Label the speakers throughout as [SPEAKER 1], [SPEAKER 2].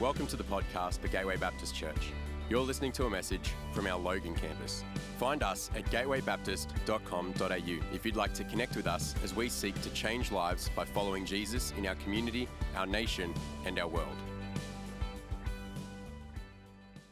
[SPEAKER 1] Welcome to the podcast for Gateway Baptist Church. You're listening to a message from our Logan campus. Find us at gatewaybaptist.com.au if you'd like to connect with us as we seek to change lives by following Jesus in our community, our nation, and our world.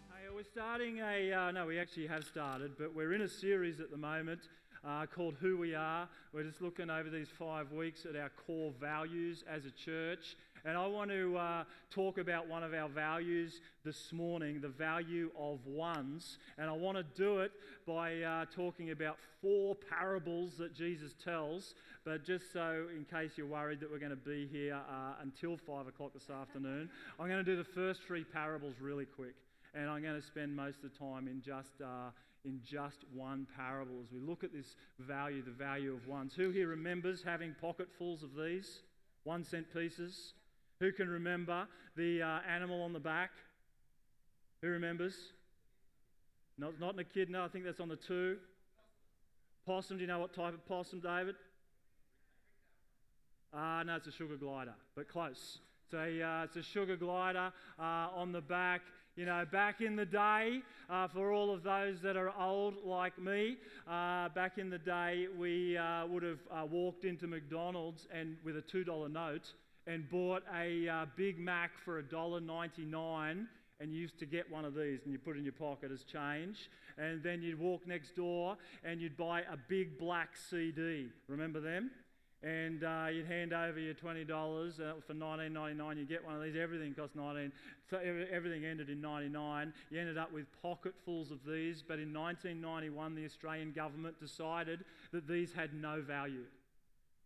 [SPEAKER 2] Hey, we're starting a, uh, no, we actually have started, but we're in a series at the moment uh, called Who We Are. We're just looking over these five weeks at our core values as a church. And I want to uh, talk about one of our values this morning, the value of ones. And I want to do it by uh, talking about four parables that Jesus tells. But just so, in case you're worried that we're going to be here uh, until five o'clock this afternoon, I'm going to do the first three parables really quick. And I'm going to spend most of the time in just uh, in just one parable as we look at this value, the value of ones. Who here remembers having pocketfuls of these one cent pieces? Who can remember the uh, animal on the back? Who remembers? Not, not an echidna, I think that's on the two. Possum, do you know what type of possum, David? Ah, uh, no, it's a sugar glider, but close. So uh, it's a sugar glider uh, on the back. You know, back in the day, uh, for all of those that are old like me, uh, back in the day, we uh, would have uh, walked into McDonald's and with a $2 note and bought a Big Mac for $1.99 and you used to get one of these and you put it in your pocket as change. And then you'd walk next door and you'd buy a big black CD. Remember them? and uh, you'd hand over your $20 uh, for $19.99. You get one of these. Everything cost 19 So everything ended in 99 You ended up with pocketfuls of these. But in 1991, the Australian government decided that these had no value.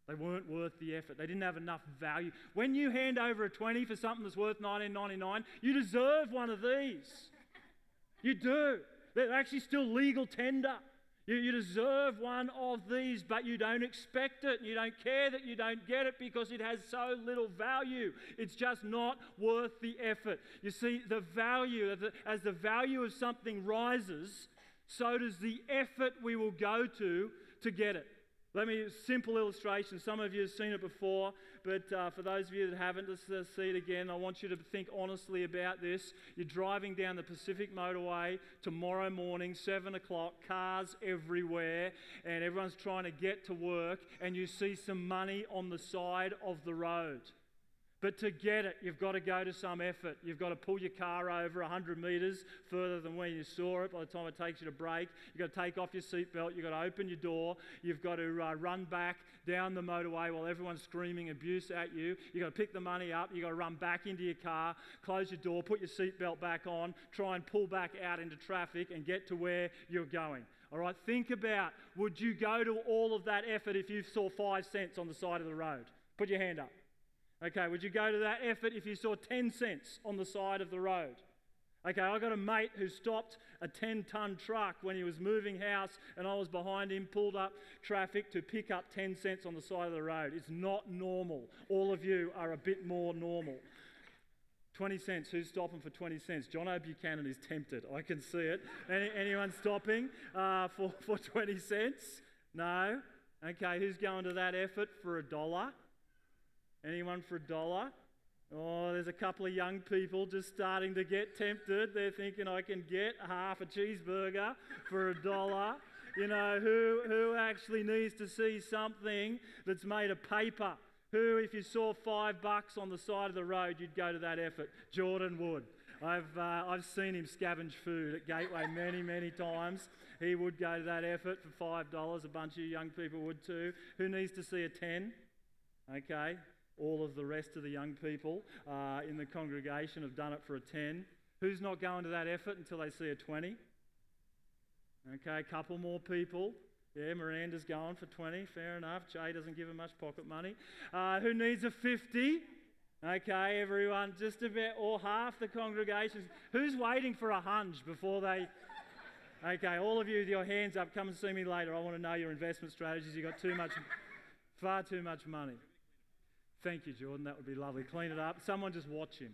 [SPEAKER 2] They weren't worth the effort. They didn't have enough value. When you hand over a 20 for something that's worth 19.99, you deserve one of these. You do. They're actually still legal tender. You, you deserve one of these, but you don't expect it. You don't care that you don't get it because it has so little value. It's just not worth the effort. You see, the value, as the value of something rises, so does the effort we will go to to get it. Let me, simple illustration. Some of you have seen it before, but uh, for those of you that haven't, let's uh, see it again. I want you to think honestly about this. You're driving down the Pacific Motorway tomorrow morning, 7 o'clock, cars everywhere, and everyone's trying to get to work, and you see some money on the side of the road. But to get it, you've got to go to some effort. You've got to pull your car over 100 metres further than where you saw it by the time it takes you to brake. You've got to take off your seatbelt. You've got to open your door. You've got to uh, run back down the motorway while everyone's screaming abuse at you. You've got to pick the money up. You've got to run back into your car, close your door, put your seatbelt back on, try and pull back out into traffic and get to where you're going. All right, think about would you go to all of that effort if you saw five cents on the side of the road? Put your hand up. Okay, would you go to that effort if you saw 10 cents on the side of the road? Okay, I got a mate who stopped a 10 ton truck when he was moving house and I was behind him, pulled up traffic to pick up 10 cents on the side of the road. It's not normal. All of you are a bit more normal. 20 cents, who's stopping for 20 cents? John O. Buchanan is tempted. I can see it. Any, anyone stopping uh, for, for 20 cents? No? Okay, who's going to that effort for a dollar? Anyone for a dollar? Oh, there's a couple of young people just starting to get tempted. They're thinking I can get half a cheeseburger for a dollar. You know, who, who actually needs to see something that's made of paper? Who, if you saw five bucks on the side of the road, you'd go to that effort? Jordan would. I've, uh, I've seen him scavenge food at Gateway many, many times. He would go to that effort for $5. A bunch of young people would too. Who needs to see a 10? Okay, all of the rest of the young people uh, in the congregation have done it for a 10. Who's not going to that effort until they see a 20? Okay, a couple more people. Yeah, Miranda's going for 20, fair enough. Jay doesn't give her much pocket money. Uh, who needs a 50? Okay, everyone, just about, or half the congregation. Who's waiting for a hunch before they. Okay, all of you with your hands up, come and see me later. I want to know your investment strategies. You've got too much, far too much money. Thank you, Jordan. That would be lovely. Clean it up. Someone just watch him.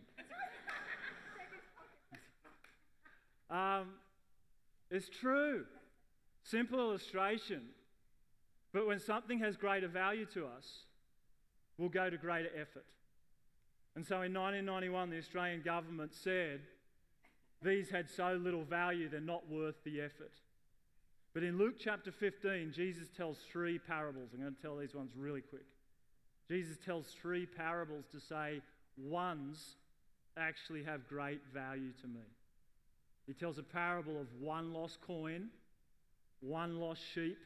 [SPEAKER 2] um, it's true. Simple illustration. But when something has greater value to us, we'll go to greater effort. And so in 1991, the Australian government said these had so little value, they're not worth the effort. But in Luke chapter 15, Jesus tells three parables. I'm going to tell these ones really quick. Jesus tells three parables to say ones actually have great value to me. He tells a parable of one lost coin, one lost sheep,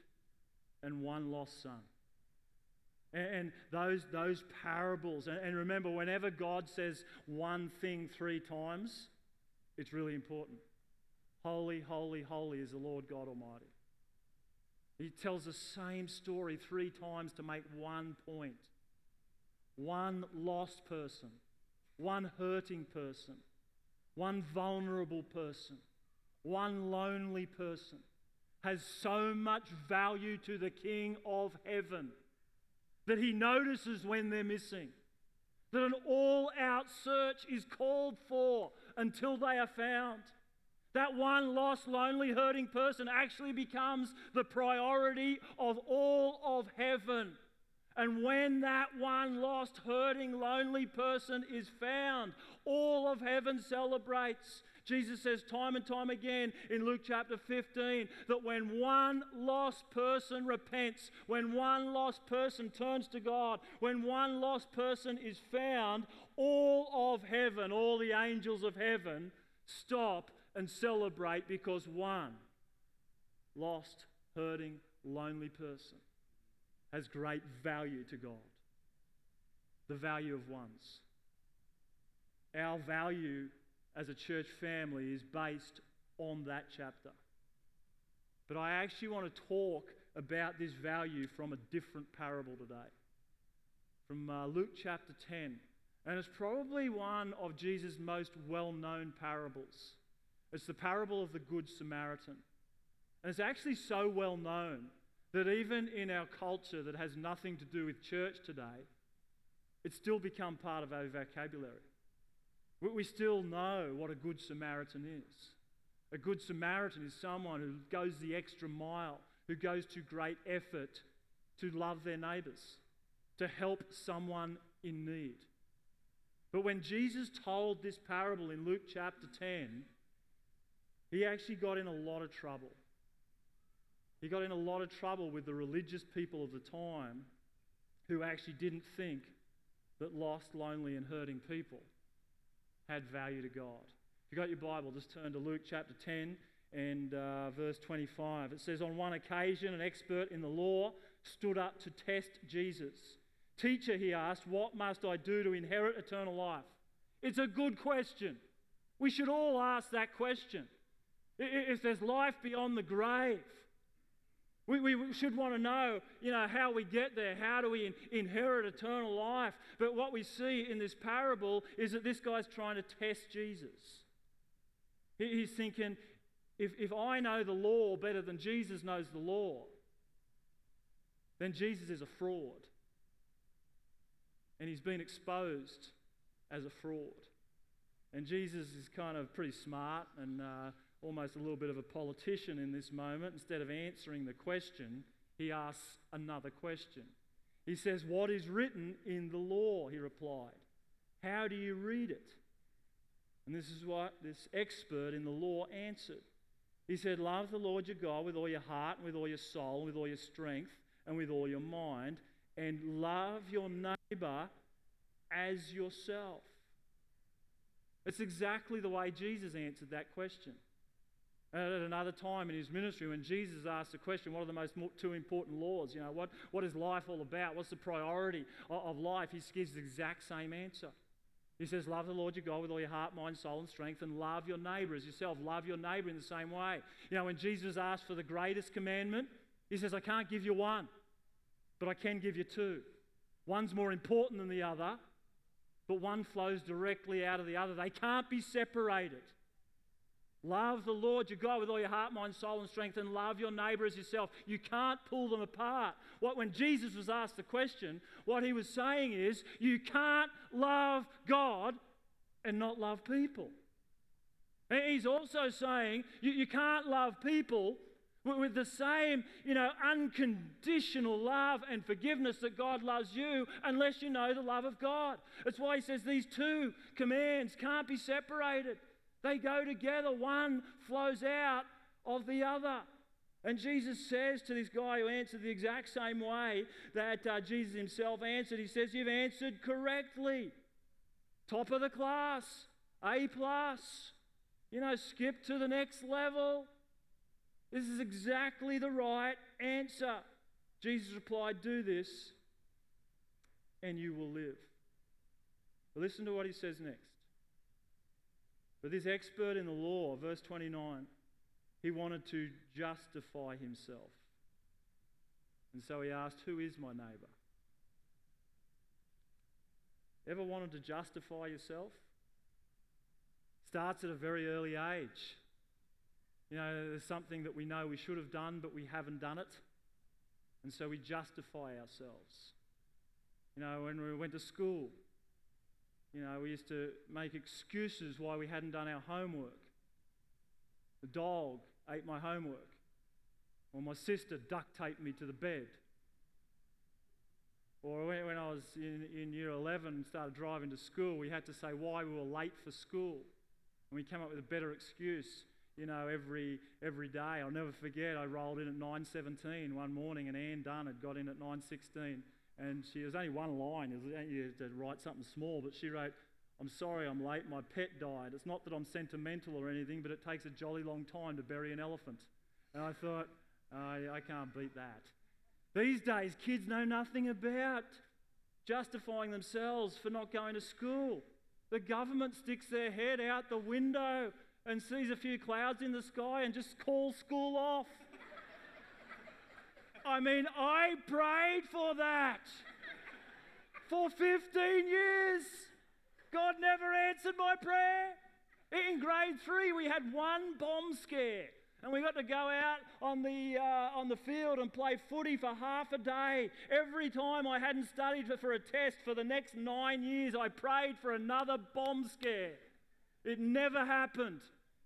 [SPEAKER 2] and one lost son. And, those, those parables, and remember, whenever God says one thing three times, it's really important. Holy, holy, holy is the Lord God Almighty. He tells the same story three times to make one point. One lost person, one hurting person, one vulnerable person, one lonely person has so much value to the King of heaven that he notices when they're missing. That an all out search is called for until they are found. That one lost, lonely, hurting person actually becomes the priority of all of heaven. And when that one lost, hurting, lonely person is found, all of heaven celebrates. Jesus says time and time again in Luke chapter 15 that when one lost person repents, when one lost person turns to God, when one lost person is found, all of heaven, all the angels of heaven stop and celebrate because one lost, hurting, lonely person has great value to God. The value of ones. Our value as a church family is based on that chapter. But I actually want to talk about this value from a different parable today. From uh, Luke chapter 10. And it's probably one of Jesus' most well known parables. It's the parable of the Good Samaritan. And it's actually so well known that even in our culture that has nothing to do with church today, it's still become part of our vocabulary. We still know what a Good Samaritan is. A Good Samaritan is someone who goes the extra mile, who goes to great effort to love their neighbours, to help someone in need. But when Jesus told this parable in Luke chapter 10, he actually got in a lot of trouble. He got in a lot of trouble with the religious people of the time who actually didn't think that lost, lonely, and hurting people had value to God. If you've got your Bible, just turn to Luke chapter 10 and uh, verse 25. It says, On one occasion, an expert in the law stood up to test Jesus. Teacher, he asked, What must I do to inherit eternal life? It's a good question. We should all ask that question. If there's life beyond the grave, we, we should want to know, you know, how we get there. How do we in, inherit eternal life? But what we see in this parable is that this guy's trying to test Jesus. He, he's thinking, if, if I know the law better than Jesus knows the law, then Jesus is a fraud. And he's been exposed as a fraud. And Jesus is kind of pretty smart and uh, almost a little bit of a politician in this moment. Instead of answering the question, he asks another question. He says, What is written in the law? He replied. How do you read it? And this is what this expert in the law answered. He said, Love the Lord your God with all your heart, and with all your soul, and with all your strength, and with all your mind, and love your neighbor as yourself. It's exactly the way Jesus answered that question. At another time in his ministry, when Jesus asked the question, What are the most two important laws? You know, what, what is life all about? What's the priority of, of life? He gives the exact same answer. He says, Love the Lord your God with all your heart, mind, soul, and strength, and love your neighbor as yourself. Love your neighbor in the same way. You know, when Jesus asked for the greatest commandment, he says, I can't give you one, but I can give you two. One's more important than the other, but one flows directly out of the other. They can't be separated. Love the Lord your God with all your heart, mind, soul, and strength, and love your neighbor as yourself. You can't pull them apart. What, when Jesus was asked the question, what he was saying is, you can't love God and not love people. And he's also saying, you, you can't love people with the same, you know, unconditional love and forgiveness that God loves you unless you know the love of God. That's why he says these two commands can't be separated. They go together. One flows out of the other. And Jesus says to this guy who answered the exact same way that uh, Jesus himself answered, He says, You've answered correctly. Top of the class, A plus. You know, skip to the next level. This is exactly the right answer. Jesus replied, Do this, and you will live. Listen to what he says next. But this expert in the law, verse 29, he wanted to justify himself. And so he asked, Who is my neighbour? Ever wanted to justify yourself? Starts at a very early age. You know, there's something that we know we should have done, but we haven't done it. And so we justify ourselves. You know, when we went to school, you know, we used to make excuses why we hadn't done our homework. The dog ate my homework, or my sister duct taped me to the bed. Or when I was in, in year 11 and started driving to school, we had to say why we were late for school. And we came up with a better excuse, you know, every, every day. I'll never forget, I rolled in at 9.17 one morning and Ann Dunn had got in at 9.16. And she was only one line, you had to write something small, but she wrote, I'm sorry I'm late, my pet died. It's not that I'm sentimental or anything, but it takes a jolly long time to bury an elephant. And I thought, oh, I can't beat that. These days, kids know nothing about justifying themselves for not going to school. The government sticks their head out the window and sees a few clouds in the sky and just calls school off. I mean, I prayed for that for 15 years. God never answered my prayer. In grade three, we had one bomb scare. And we got to go out on the, uh, on the field and play footy for half a day. Every time I hadn't studied for a test for the next nine years, I prayed for another bomb scare. It never happened.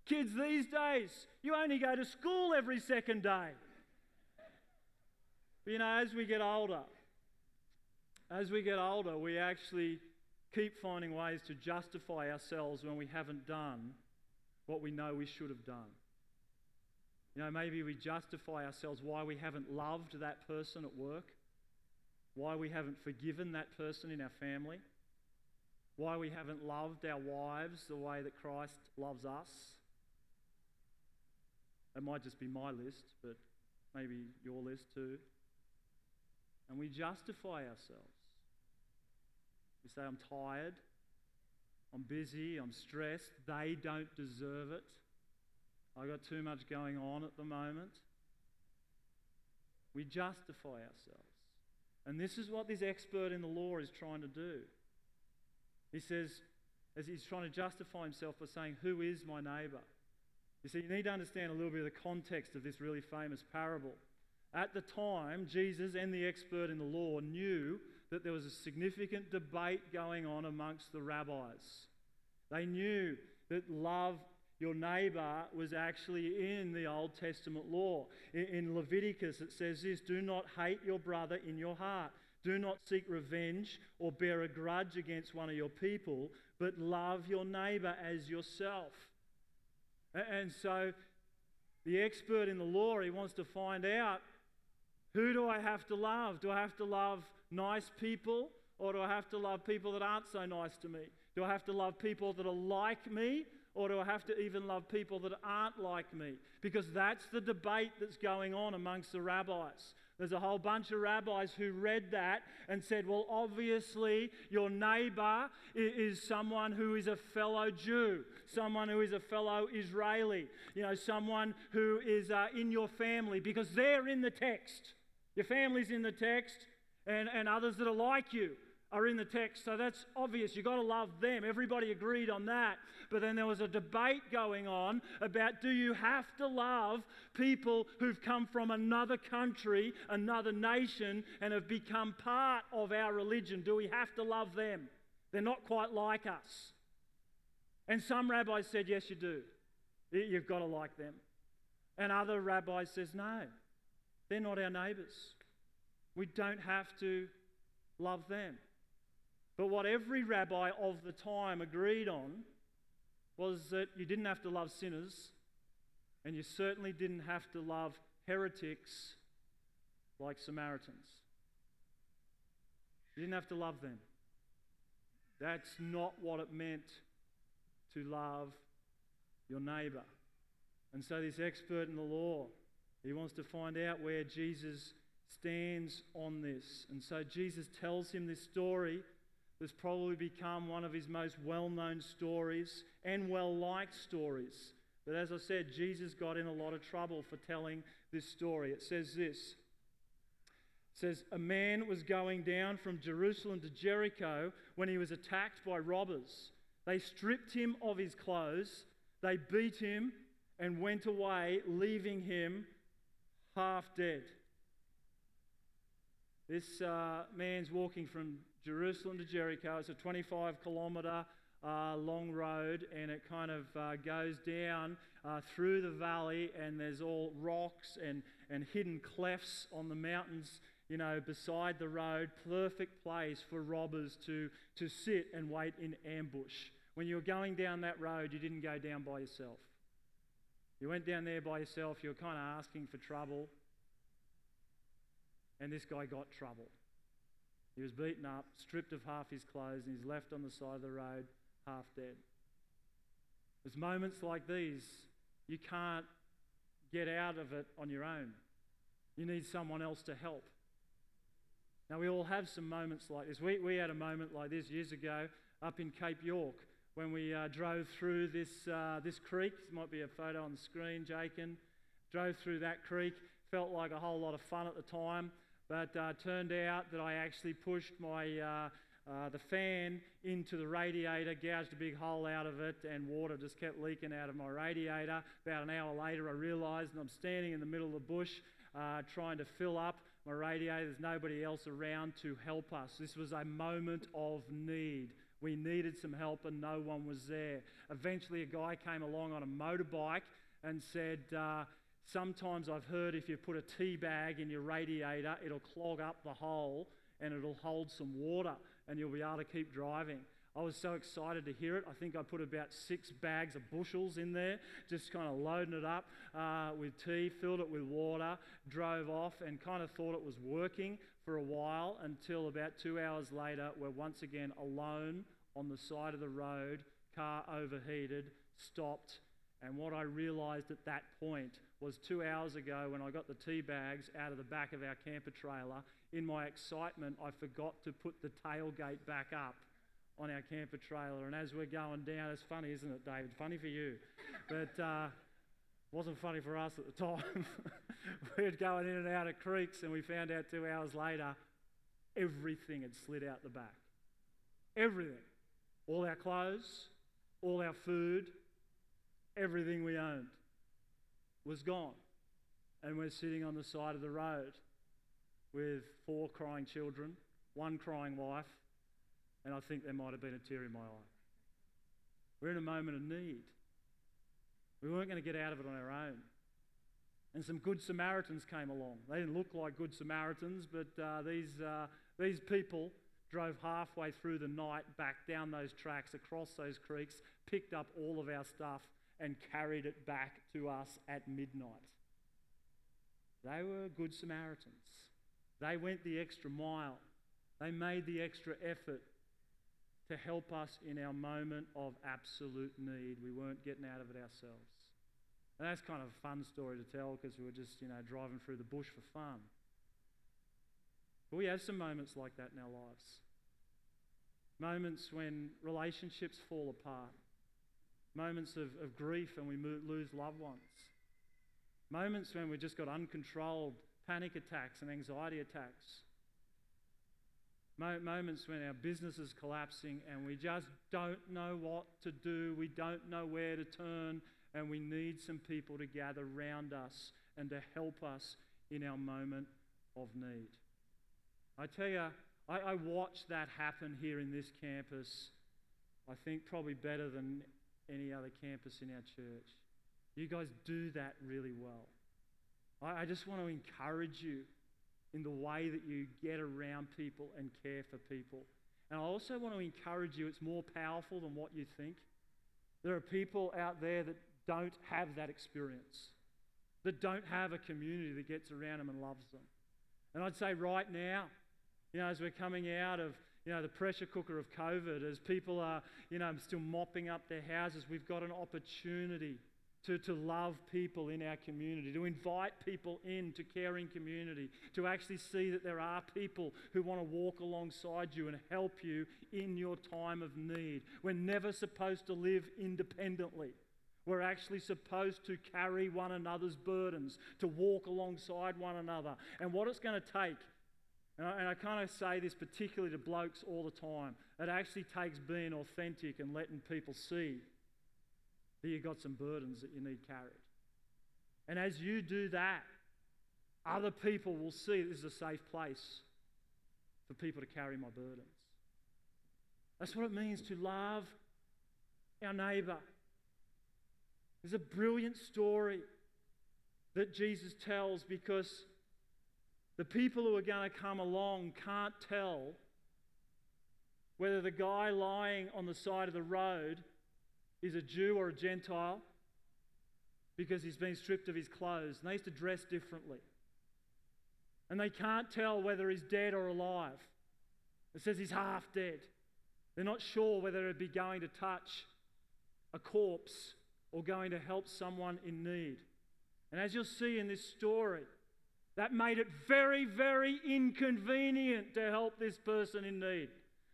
[SPEAKER 2] Kids these days, you only go to school every second day. But you know, as we get older, as we get older, we actually keep finding ways to justify ourselves when we haven't done what we know we should have done. You know, maybe we justify ourselves why we haven't loved that person at work, why we haven't forgiven that person in our family, why we haven't loved our wives the way that Christ loves us. It might just be my list, but maybe your list too. And we justify ourselves. We say, I'm tired, I'm busy, I'm stressed, they don't deserve it. I got too much going on at the moment. We justify ourselves. And this is what this expert in the law is trying to do. He says, as he's trying to justify himself by saying, Who is my neighbour? You see, you need to understand a little bit of the context of this really famous parable. At the time, Jesus and the expert in the law knew that there was a significant debate going on amongst the rabbis. They knew that love your neighbor was actually in the Old Testament law. In, Leviticus, it says this do not hate your brother in your heart. Do not seek revenge or bear a grudge against one of your people, but love your neighbor as yourself. And so the expert in the law, he wants to find out who do I have to love? Do I have to love nice people or do I have to love people that aren't so nice to me? Do I have to love people that are like me or do I have to even love people that aren't like me? Because that's the debate that's going on amongst the rabbis. There's a whole bunch of rabbis who read that and said, well, obviously, your neighbor is someone who is a fellow Jew, someone who is a fellow Israeli, you know, someone who is uh, in your family, because they're in the text. Your family's in the text, and, and others that are like you are in the text. So that's obvious. You've got to love them. Everybody agreed on that. But then there was a debate going on about do you have to love people who've come from another country, another nation, and have become part of our religion? Do we have to love them? They're not quite like us. And some rabbis said, yes, you do. You've got to like them. And other rabbis says, no, they're not our neighbours. We don't have to love them. But what every rabbi of the time agreed on was that you didn't have to love sinners, and you certainly didn't have to love heretics like Samaritans. You didn't have to love them. That's not what it meant to love your neighbour. And so, this expert in the law, he wants to find out where Jesus stands on this. And so, Jesus tells him this story that's probably become one of his most well known stories and well liked stories. But as I said, Jesus got in a lot of trouble for telling this story. It says this it says, A man was going down from Jerusalem to Jericho when he was attacked by robbers. They stripped him of his clothes, they beat him, and went away, leaving him half dead. This uh, man's walking from Jerusalem to Jericho. It's a 25 kilometre uh, long road, and it kind of uh, goes down uh, through the valley, and there's all rocks and, and hidden clefts on the mountains, you know, beside the road. Perfect place for robbers to, to sit and wait in ambush. When you were going down that road, you didn't go down by yourself. You went down there by yourself, you were kind of asking for trouble, and this guy got trouble. He was beaten up, stripped of half his clothes, and he's left on the side of the road half dead. There's moments like these, you can't get out of it on your own. You need someone else to help. Now, we all have some moments like this. We, we had a moment like this years ago up in Cape York when we uh, drove through this, uh, this creek. This might be a photo on the screen, Jakin. Drove through that creek. Felt like a whole lot of fun at the time, but uh, turned out that I actually pushed my uh, uh, the fan into the radiator, gouged a big hole out of it, and water just kept leaking out of my radiator. About an hour later, I realised, and I'm standing in the middle of the bush uh, trying to fill up my radiator. There's nobody else around to help us. This was a moment of need. We needed some help, and no one was there. Eventually, a guy came along on a motorbike and said, uh, Sometimes I've heard if you put a tea bag in your radiator, it'll clog up the hole and it'll hold some water and you'll be able to keep driving. I was so excited to hear it. I think I put about six bags of Bushells in there, just kind of loading it up uh, with tea, filled it with water, drove off, and kind of thought it was working for a while until about two hours later, we're once again alone on the side of the road, car overheated, stopped. And what I realized at that point was two hours ago when I got the tea bags out of the back of our camper trailer, in my excitement, I forgot to put the tailgate back up on our camper trailer. And as we're going down, it's funny, isn't it, David? Funny for you. But uh, wasn't funny for us at the time. we were going in and out of creeks, and we found out two hours later everything had slid out the back. Everything. All our clothes, all our food, everything we owned was gone. And we're sitting on the side of the road with four crying children, one crying wife, and I think there might have been a tear in my eye. We're in a moment of need. We weren't going to get out of it on our own. And some good Samaritans came along. They didn't look like good Samaritans, but uh, these, uh, these people drove halfway through the night back down those tracks, across those creeks, picked up all of our stuff, and carried it back to us at midnight. They were good Samaritans. They went the extra mile. They made the extra effort to help us in our moment of absolute need. We weren't getting out of it ourselves. And that's kind of a fun story to tell because we were just, you know, driving through the bush for fun. But we have some moments like that in our lives. Moments when relationships fall apart. Moments of, of grief and we lose loved ones. Moments when we've just got uncontrolled panic attacks and anxiety attacks. Moments when our business is collapsing and we just don't know what to do, we don't know where to turn, and we need some people to gather around us and to help us in our moment of need. I tell you, I, I watched that happen here in this campus, I think probably better than any other campus in our church. You guys do that really well. I, I just want to encourage you in the way that you get around people and care for people. And I also want to encourage you, it's more powerful than what you think. There are people out there that don't have that experience, that don't have a community that gets around them and loves them. And I'd say right now, you know, as we're coming out of you know, the pressure cooker of COVID, as people are, you know, still mopping up their houses, we've got an opportunity to, to love people in our community, to invite people into caring community, to actually see that there are people who want to walk alongside you and help you in your time of need. We're never supposed to live independently. We're actually supposed to carry one another's burdens, to walk alongside one another. And what it's going to take, and I, and I kind of say this particularly to blokes all the time, it actually takes being authentic and letting people see that you've got some burdens that you need carried. And as you do that, other people will see this is a safe place for people to carry my burdens. That's what it means to love our neighbour. There's a brilliant story that Jesus tells because the people who are going to come along can't tell whether the guy lying on the side of the road is a Jew or a Gentile because he's been stripped of his clothes and they used to dress differently. And they can't tell whether he's dead or alive. It says he's half dead. They're not sure whether it'd be going to touch a corpse or going to help someone in need. And as you'll see in this story, that made it very, very inconvenient to help this person in need.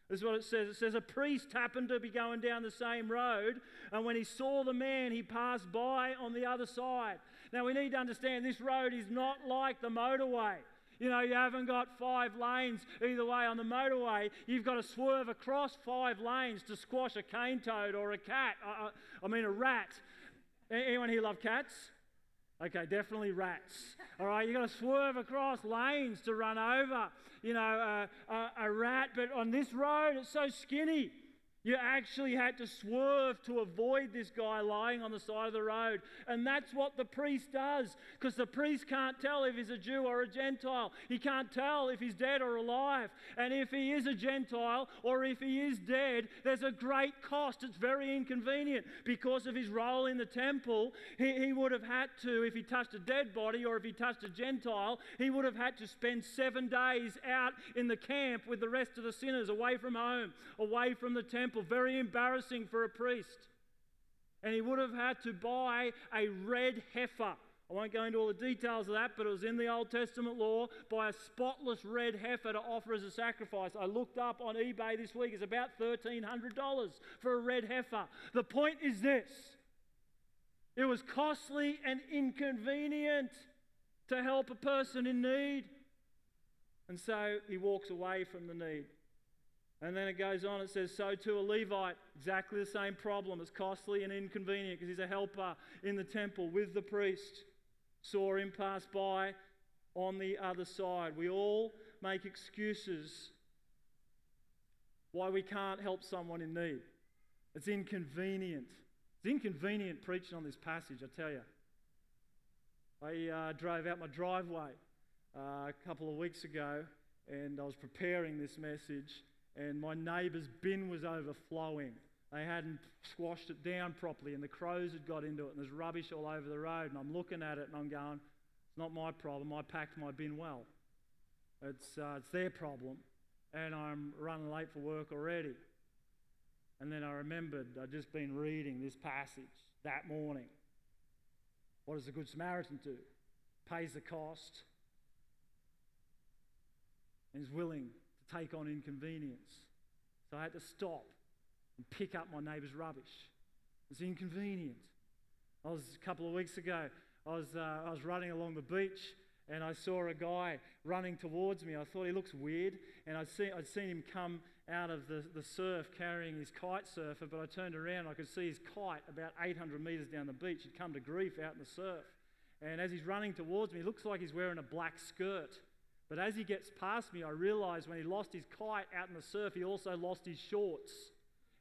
[SPEAKER 2] This is what it says. It says, A priest happened to be going down the same road, and when he saw the man, he passed by on the other side. Now, we need to understand this road is not like the motorway. You know, you haven't got five lanes either way on the motorway. You've got to swerve across five lanes to squash a cane toad or a cat. I, I, I mean, a rat. Anyone here love cats? Okay, definitely rats. All right, you've got to swerve across lanes to run over, you know, uh, uh, a rat. But on this road, it's so skinny. You actually had to swerve to avoid this guy lying on the side of the road. And that's what the priest does, because the priest can't tell if he's a Jew or a Gentile. He can't tell if he's dead or alive. And if he is a Gentile or if he is dead, there's a great cost. It's very inconvenient. Because of his role in the temple, he, he would have had to, if he touched a dead body or if he touched a Gentile, he would have had to spend seven days out in the camp with the rest of the sinners, away from home, away from the temple very embarrassing for a priest. And he would have had to buy a red heifer. I won't go into all the details of that, but it was in the Old Testament law. Buy a spotless red heifer to offer as a sacrifice. I looked up on eBay this week, it's about $1,300 for a red heifer. The point is this it was costly and inconvenient to help a person in need. And so he walks away from the need. And then it goes on, it says, So to a Levite, exactly the same problem. It's costly and inconvenient because he's a helper in the temple with the priest. Saw him pass by on the other side. We all make excuses why we can't help someone in need. It's inconvenient. It's inconvenient preaching on this passage, I tell you. I uh, drove out my driveway uh, a couple of weeks ago and I was preparing this message and my neighbour's bin was overflowing. They hadn't squashed it down properly, and the crows had got into it, and there's rubbish all over the road. And I'm looking at it, and I'm going, "It's not my problem. I packed my bin well. It's uh, it's their problem." And I'm running late for work already. And then I remembered I'd just been reading this passage that morning. What does the Good Samaritan do? Pays the cost and is willing take on inconvenience. So I had to stop and pick up my neighbour's rubbish. It's inconvenient. I was a couple of weeks ago, I was, uh, I was running along the beach and I saw a guy running towards me. I thought he looks weird, and I'd seen, I'd seen him come out of the, the surf carrying his kite surfer, but I turned around I could see his kite about 800 metres down the beach. He'd come to grief out in the surf. And as he's running towards me, it looks like he's wearing a black skirt. But as he gets past me, I realize when he lost his kite out in the surf, he also lost his shorts.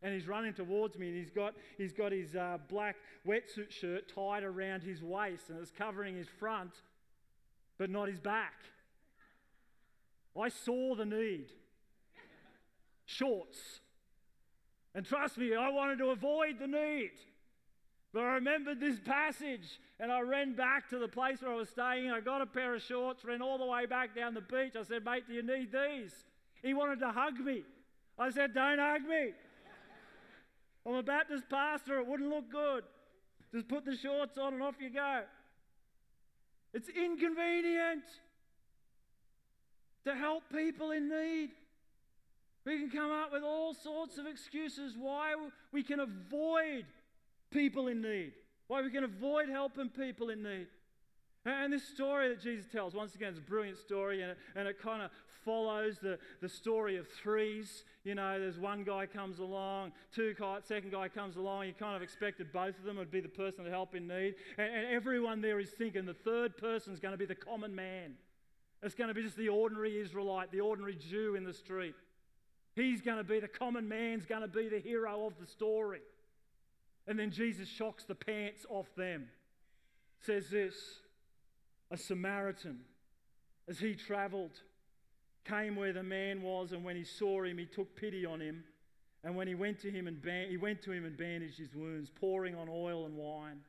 [SPEAKER 2] And he's running towards me, and he's got, he's got his uh, black wetsuit shirt tied around his waist, and it's covering his front. but not his back. I saw the need. Shorts. And trust me, I wanted to avoid the need. But I remembered this passage and I ran back to the place where I was staying. I got a pair of shorts, ran all the way back down the beach. I said, Mate, do you need these? He wanted to hug me. I said, Don't hug me. I'm a Baptist pastor, it wouldn't look good. Just put the shorts on and off you go. It's inconvenient to help people in need. We can come up with all sorts of excuses why we can avoid people in need, why we can avoid helping people in need. And this story that Jesus tells, once again, it's a brilliant story, and it, and it kind of follows the, the story of threes. You know, there's one guy comes along, two guy, second guy comes along. You kind of expected both of them would be the person to help in need. And, and everyone there is thinking the third person is going to be the common man. It's going to be just the ordinary Israelite, the ordinary Jew in the street. He's going to be the common man's going to be the hero of the story. And then Jesus shocks the pants off them. Says this A Samaritan, as he traveled, came where the man was, and when he saw him, he took pity on him. And when he went to him and ban- he went to him and bandaged his wounds, pouring on oil and wine.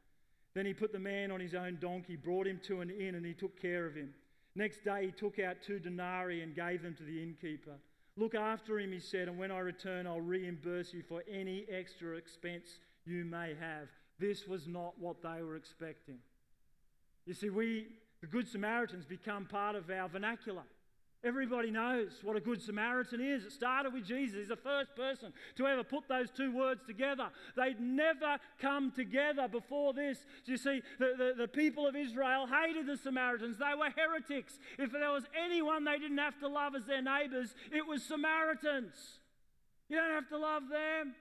[SPEAKER 2] Then he put the man on his own donkey, brought him to an inn, and he took care of him. Next day he took out two denarii and gave them to the innkeeper. Look after him, he said, and when I return, I'll reimburse you for any extra expense you may have. This was not what they were expecting. You see, we, the Good Samaritans, become part of our vernacular. Everybody knows what a good Samaritan is. It started with Jesus. He's the first person to ever put those two words together. They'd never come together before this. You see, the, the, the, people of Israel hated the Samaritans. They were heretics. If there was anyone they didn't have to love as their neighbors, it was Samaritans. You don't have to love them.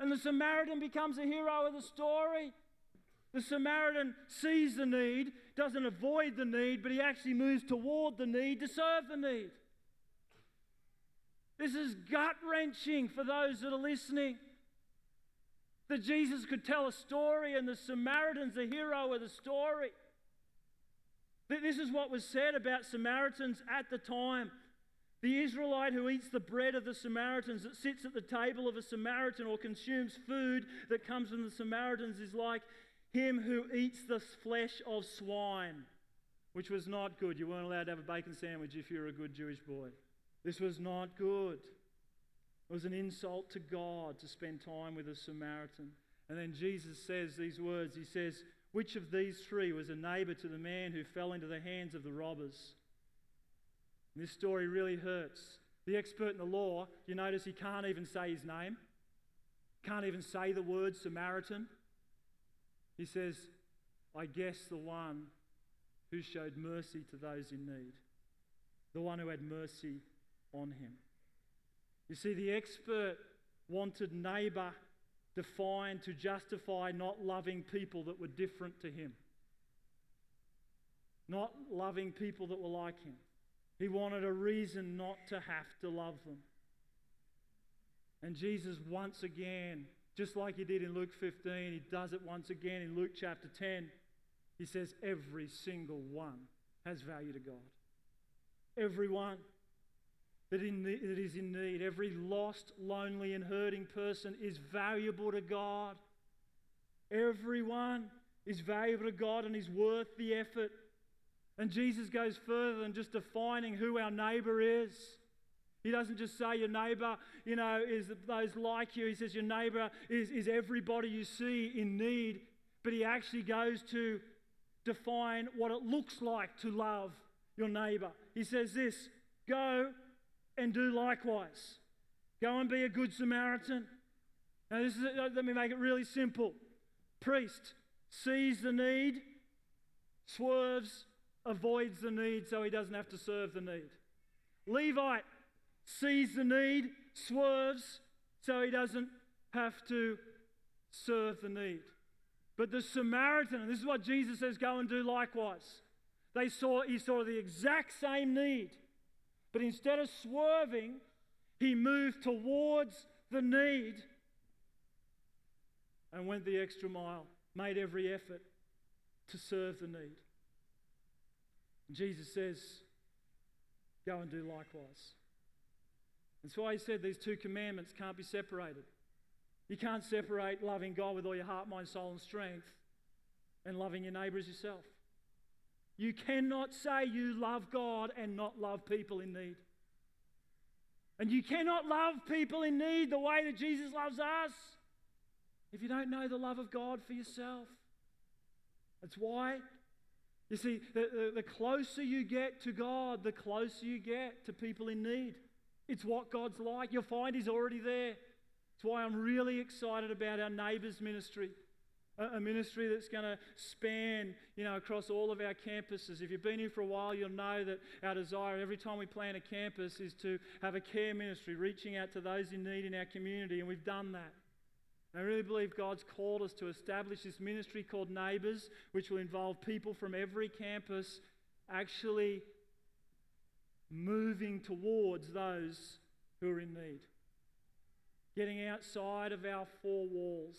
[SPEAKER 2] And the Samaritan becomes a hero of the story. The Samaritan sees the need, doesn't avoid the need, but he actually moves toward the need to serve the need. This is gut wrenching for those that are listening. That Jesus could tell a story and the Samaritan's the hero of the story. This is what was said about Samaritans at the time. The Israelite who eats the bread of the Samaritans, that sits at the table of a Samaritan or consumes food that comes from the Samaritans, is like him who eats the flesh of swine, which was not good. You weren't allowed to have a bacon sandwich if you were a good Jewish boy. This was not good. It was an insult to God to spend time with a Samaritan. And then Jesus says these words He says, Which of these three was a neighbor to the man who fell into the hands of the robbers? This story really hurts. The expert in the law, you notice he can't even say his name, can't even say the word Samaritan. He says, I guess the one who showed mercy to those in need, the one who had mercy on him. You see, the expert wanted neighbour defined to justify not loving people that were different to him, not loving people that were like him. He wanted a reason not to have to love them. And Jesus once again just like he did in Luke 15, he does it once again in Luke chapter 10. He says, Every single one has value to God. Everyone that, in that is in need, every lost, lonely, and hurting person is valuable to God. Everyone is valuable to God and is worth the effort. And Jesus goes further than just defining who our neighbor is. He doesn't just say your neighbor, you know, is those like you. He says your neighbor is, is everybody you see in need. But he actually goes to define what it looks like to love your neighbor. He says this go and do likewise. Go and be a good Samaritan. Now, this is, let me make it really simple. Priest sees the need, swerves, avoids the need so he doesn't have to serve the need. Levite sees the need, swerves, so he doesn't have to serve the need. But the Samaritan, and this is what Jesus says, go and do likewise. They saw, he saw the exact same need, but instead of swerving, he moved towards the need and went the extra mile, made every effort to serve the need. Jesus says, Go and do likewise. That's why he said these two commandments can't be separated. You can't separate loving God with all your heart, mind, soul, and strength and loving your neighbour as yourself. You cannot say you love God and not love people in need. And you cannot love people in need the way that Jesus loves us if you don't know the love of God for yourself. That's why. You see, the, the, closer you get to God, the closer you get to people in need. It's what God's like. You'll find He's already there. That's why I'm really excited about our neighbours ministry. A, a ministry that's going to span, you know, across all of our campuses. If you've been here for a while, you'll know that our desire every time we plan a campus is to have a care ministry, reaching out to those in need in our community, and we've done that. I really believe God's called us to establish this ministry called Neighbours, which will involve people from every campus actually moving towards those who are in need. Getting outside of our four walls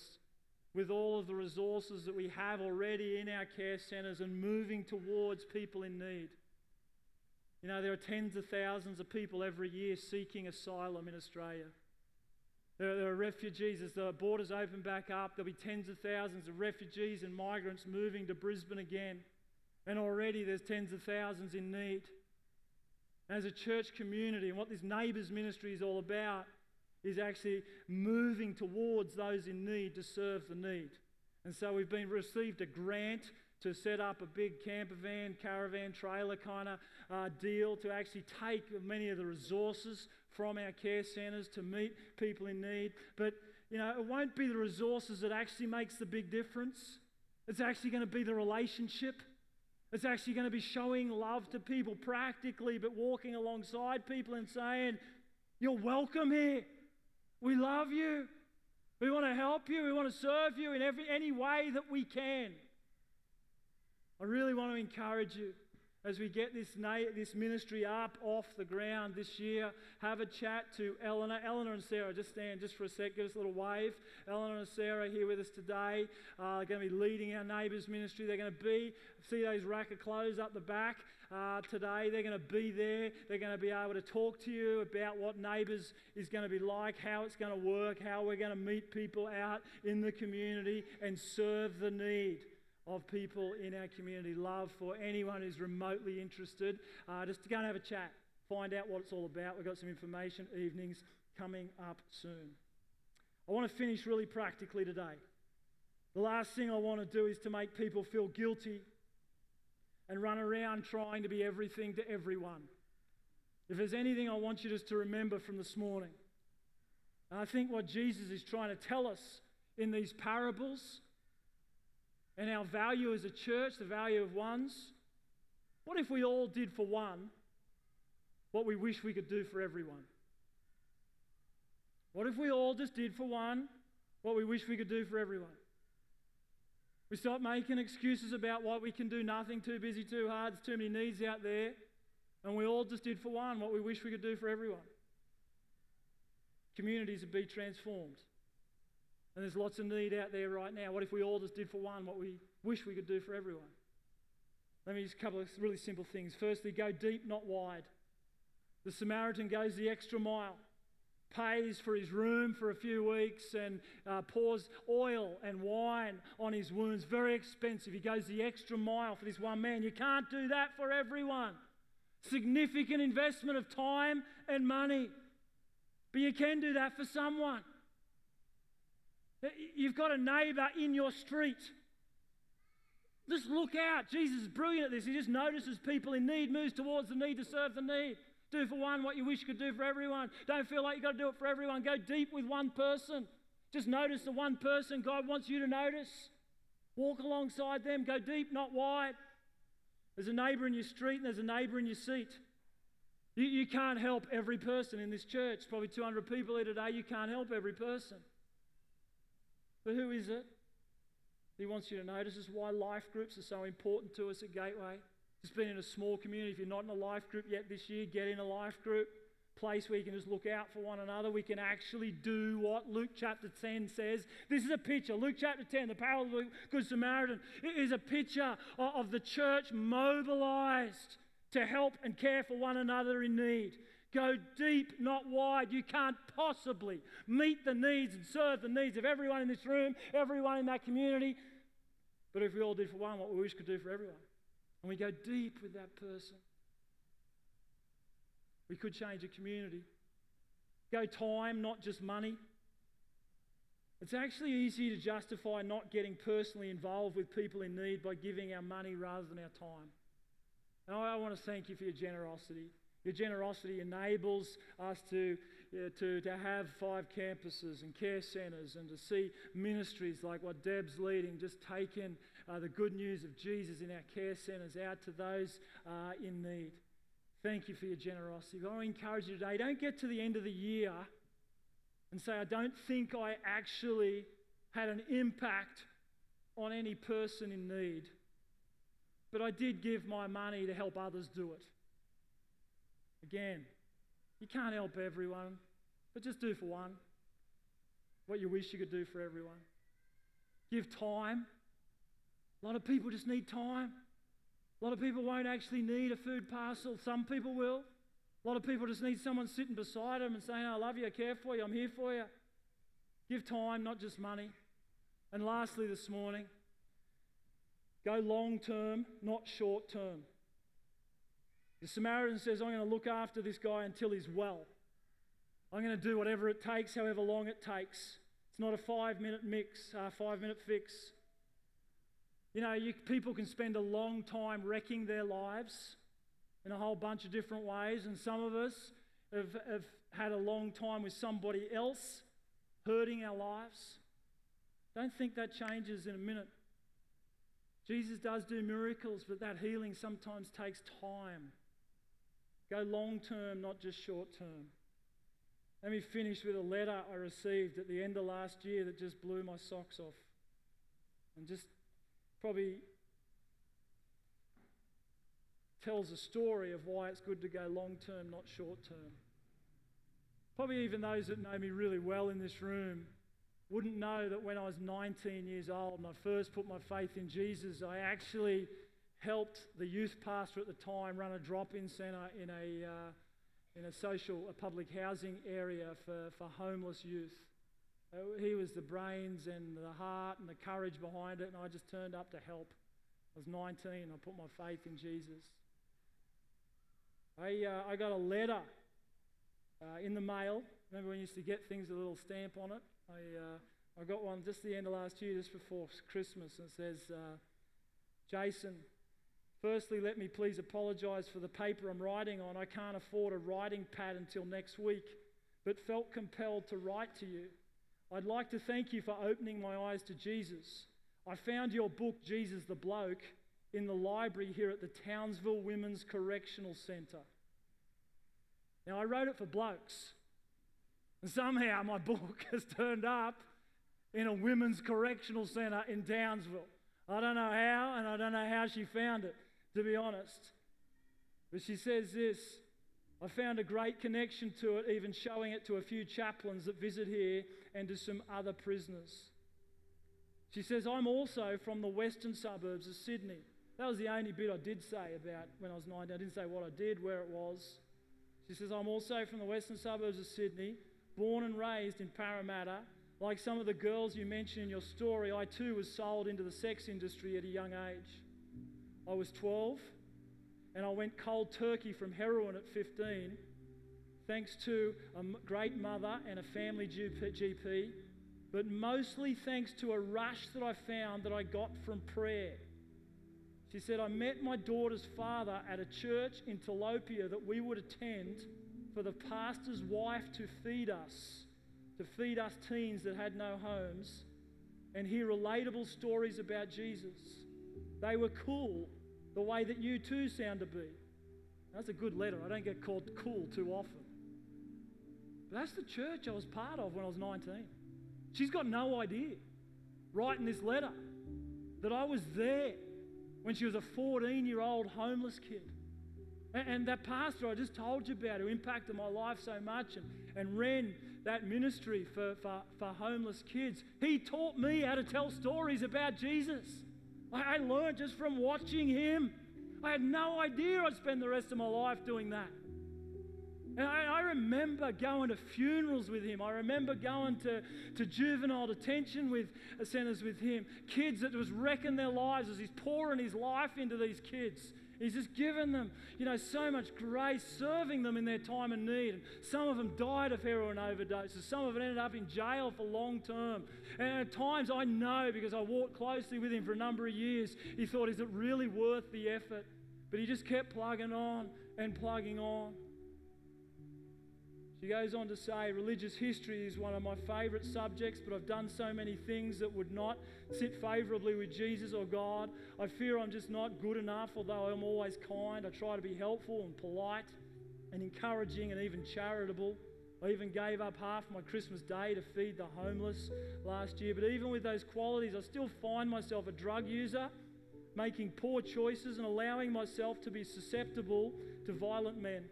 [SPEAKER 2] with all of the resources that we have already in our care centres and moving towards people in need. You know, there are tens of thousands of people every year seeking asylum in Australia. There, there are refugees. As the borders open back up, there'll be tens of thousands of refugees and migrants moving to Brisbane again. And already there's tens of thousands in need. As a church community, and what this neighbours ministry is all about is actually moving towards those in need to serve the need. And so we've been received a grant to set up a big camper van, caravan, trailer kind of uh, deal to actually take many of the resources from our care centres to meet people in need. But, you know, it won't be the resources that actually makes the big difference. It's actually going to be the relationship. It's actually going to be showing love to people practically, but walking alongside people and saying, You're welcome here. We love you. We want to help you. We want to serve you in every, any way that we can. I really want to encourage you as we get this, this ministry up off the ground this year. Have a chat to Eleanor. Eleanor and Sarah, just stand just for a sec, give us a little wave. Eleanor and Sarah here with us today. Uh, they're going to be leading our neighbours ministry. They're going to be, see those rack of clothes up the back uh, today. They're going to be there. They're going to be able to talk to you about what neighbours is going to be like, how it's going to work, how we're going to meet people out in the community and serve the need of people in our community. Love for anyone who's remotely interested. Uh, just to go and have a chat, find out what it's all about. We've got some information evenings coming up soon. I want to finish really practically today. The last thing I want to do is to make people feel guilty and run around trying to be everything to everyone. If there's anything I want you just to remember from this morning, and I think what Jesus is trying to tell us in these parables and our value as a church, the value of ones. What if we all did for one what we wish we could do for everyone? What if we all just did for one what we wish we could do for everyone? We stop making excuses about what we can do nothing, too busy, too hard, there's too many needs out there, and we all just did for one what we wish we could do for everyone. Communities would be transformed. And there's lots of need out there right now. What if we all just did for one what we wish we could do for everyone? Let me just a couple of really simple things. Firstly, go deep, not wide. The Samaritan goes the extra mile, pays for his room for a few weeks, and uh, pours oil and wine on his wounds. Very expensive. He goes the extra mile for this one man. You can't do that for everyone. Significant investment of time and money. But you can do that for someone. You've got a neighbor in your street. Just look out. Jesus is brilliant at this. He just notices people in need, moves towards the need to serve the need. Do for one what you wish you could do for everyone. Don't feel like you've got to do it for everyone. Go deep with one person. Just notice the one person God wants you to notice. Walk alongside them. Go deep, not wide. There's a neighbor in your street and there's a neighbor in your seat. You, you can't help every person in this church. Probably 200 people here today. You can't help every person. But who is it? He wants you to know. This is why life groups are so important to us at Gateway. Just being in a small community. If you're not in a life group yet this year, get in a life group. Place where you can just look out for one another. We can actually do what Luke chapter 10 says. This is a picture. Luke chapter 10, the parable of the Good Samaritan, it is a picture of the church mobilized to help and care for one another in need. Go deep, not wide. You can't possibly meet the needs and serve the needs of everyone in this room, everyone in that community. But if we all did for one what we wish could do for everyone, and we go deep with that person, we could change a community. Go time, not just money. It's actually easy to justify not getting personally involved with people in need by giving our money rather than our time. And I want to thank you for your generosity. Your generosity enables us to, yeah, to, to have five campuses and care centres and to see ministries like what Deb's leading, just taking uh, the good news of Jesus in our care centres out to those uh, in need. Thank you for your generosity. I encourage you today don't get to the end of the year and say, I don't think I actually had an impact on any person in need, but I did give my money to help others do it. Again, you can't help everyone, but just do for one what you wish you could do for everyone. Give time. A lot of people just need time. A lot of people won't actually need a food parcel. Some people will. A lot of people just need someone sitting beside them and saying, I love you, I care for you, I'm here for you. Give time, not just money. And lastly, this morning, go long term, not short term. The Samaritan says, I'm going to look after this guy until he's well. I'm going to do whatever it takes, however long it takes. It's not a five minute mix, uh, a five minute fix. You know, you, people can spend a long time wrecking their lives in a whole bunch of different ways, and some of us have, have had a long time with somebody else hurting our lives. Don't think that changes in a minute. Jesus does do miracles, but that healing sometimes takes time. Go long term, not just short term. Let me finish with a letter I received at the end of last year that just blew my socks off. And just probably tells a story of why it's good to go long term, not short term. Probably even those that know me really well in this room wouldn't know that when I was 19 years old and I first put my faith in Jesus, I actually helped the youth pastor at the time run a drop-in centre in a, uh, in a social, a public housing area for, for homeless youth. Uh, he was the brains and the heart and the courage behind it, and I just turned up to help. I was 19, I put my faith in Jesus. I, uh, I got a letter uh, in the mail. Remember when you used to get things with a little stamp on it? I, uh, I got one just the end of last year, just before Christmas, and it says, Jason, Firstly, let me please apologise for the paper I'm writing on. I can't afford a writing pad until next week, but felt compelled to write to you. I'd like to thank you for opening my eyes to Jesus. I found your book, Jesus the Bloke, in the library here at the Townsville Women's Correctional Centre. Now, I wrote it for blokes, and somehow my book has turned up in a women's correctional centre in Townsville. I don't know how, and I don't know how she found it to be honest. But she says this I found a great connection to it, even showing it to a few chaplains that visit here and to some other prisoners. She says, I'm also from the western suburbs of Sydney. That was the only bit I did say about when I was 19. I didn't say what I did, where it was. She says, I'm also from the western suburbs of Sydney, born and raised in Parramatta. Like some of the girls you mentioned in your story, I too was sold into the sex industry at a young age. I was 12 and I went cold turkey from heroin at 15, thanks to a great mother and a family GP, but mostly thanks to a rush that I found that I got from prayer. She said, I met my daughter's father at a church in Telopea that we would attend for the pastor's wife to feed us, to feed us teens that had no homes, and hear relatable stories about Jesus. They were cool the way that you too sound to be. That's a good letter. I don't get called cool too often. But that's the church I was part of when I was 19. She's got no idea, writing this letter, that I was there when she was a 14 year old homeless kid. And, that pastor I just told you about, who impacted my life so much and, and ran that ministry for, for, for homeless kids, he taught me how to tell stories about Jesus. I learned just from watching him. I had no idea I'd spend the rest of my life doing that. And I, I, remember going to funerals with him. I remember going to, to juvenile detention with uh, centers with him. Kids that was wrecking their lives as he's pouring his life into these kids. He's just given them, you know, so much grace, serving them in their time of need. And some of them died of heroin overdoses. Some of them ended up in jail for long term. And at times I know because I walked closely with him for a number of years, he thought, is it really worth the effort? But he just kept plugging on and plugging on. She goes on to say, religious history is one of my favourite subjects, but I've done so many things that would not sit favourably with Jesus or God. I fear I'm just not good enough, although I'm always kind. I try to be helpful and polite and encouraging and even charitable. I even gave up half my Christmas day to feed the homeless last year. But even with those qualities, I still find myself a drug user, making poor choices and allowing myself to be susceptible to violent men.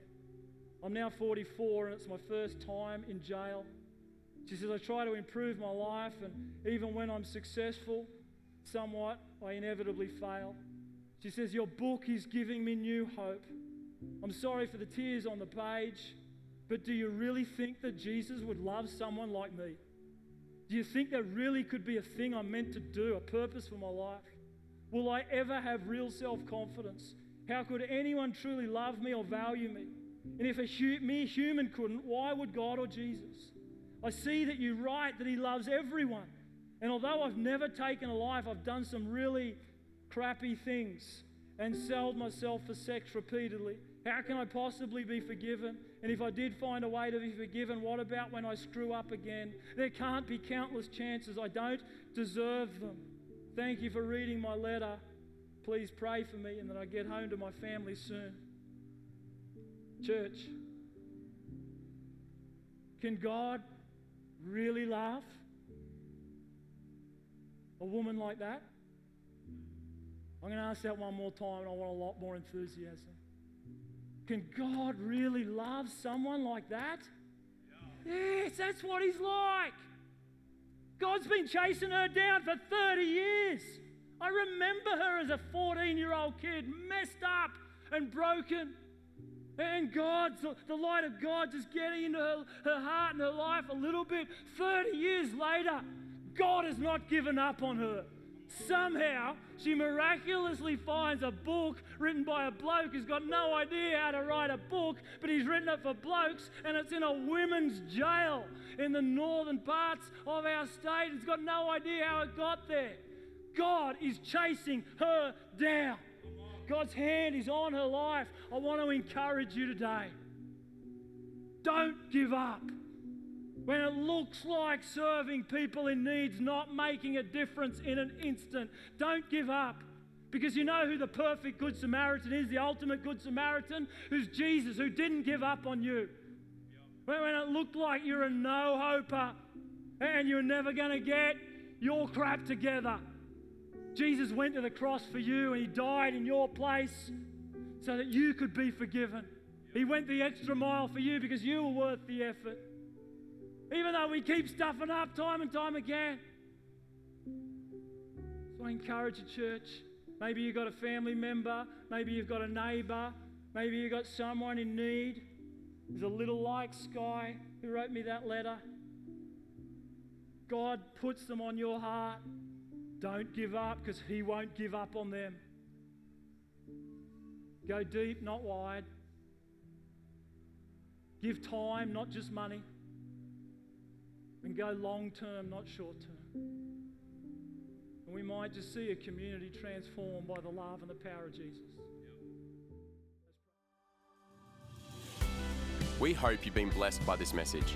[SPEAKER 2] I'm now 44 and it's my first time in jail. She says, I try to improve my life, and even when I'm successful, somewhat, I inevitably fail. She says, Your book is giving me new hope. I'm sorry for the tears on the page, but do you really think that Jesus would love someone like me? Do you think there really could be a thing I'm meant to do, a purpose for my life? Will I ever have real self confidence? How could anyone truly love me or value me? And if a hu- mere human couldn't, why would God or Jesus? I see that you write that He loves everyone. And although I've never taken a life, I've done some really crappy things and sold myself for sex repeatedly. How can I possibly be forgiven? And if I did find a way to be forgiven, what about when I screw up again? There can't be countless chances. I don't deserve them. Thank you for reading my letter. Please pray for me and that I get home to my family soon. Church, can God really love a woman like that? I'm going to ask that one more time, and I want a lot more enthusiasm. Can God really love someone like that? Yes, that's what He's like. God's been chasing her down for 30 years. I remember her as a 14 year old kid, messed up and broken. And God, the light of God just getting into her, her heart and her life a little bit. 30 years later, God has not given up on her. Somehow, she miraculously finds a book written by a bloke who's got no idea how to write a book, but he's written it for blokes, and it's in a women's jail in the northern parts of our state. He's got no idea how it got there. God is chasing her down. God's hand is on her life. I want to encourage you today. Don't give up. When it looks like serving people in need's not making a difference in an instant, don't give up. Because you know who the perfect Good Samaritan is, the ultimate Good Samaritan, who's Jesus, who didn't give up on you. When it looked like you're a no hoper and you're never going to get your crap together, Jesus went to the cross for you and he died in your place so that you could be forgiven. He went the extra mile for you because you were worth the effort. Even though we keep stuffing up time and time again. So I encourage you, church. Maybe you've got a family member, maybe you've got a neighbor, maybe you've got someone in need. There's a little like Sky who wrote me that letter. God puts them on your heart. Don't give up because He won't give up on them. Go deep, not wide. Give time, not just money. And go long term, not short term. And we might just see a community transformed by the love and the power of Jesus.
[SPEAKER 1] We hope you've been blessed by this message.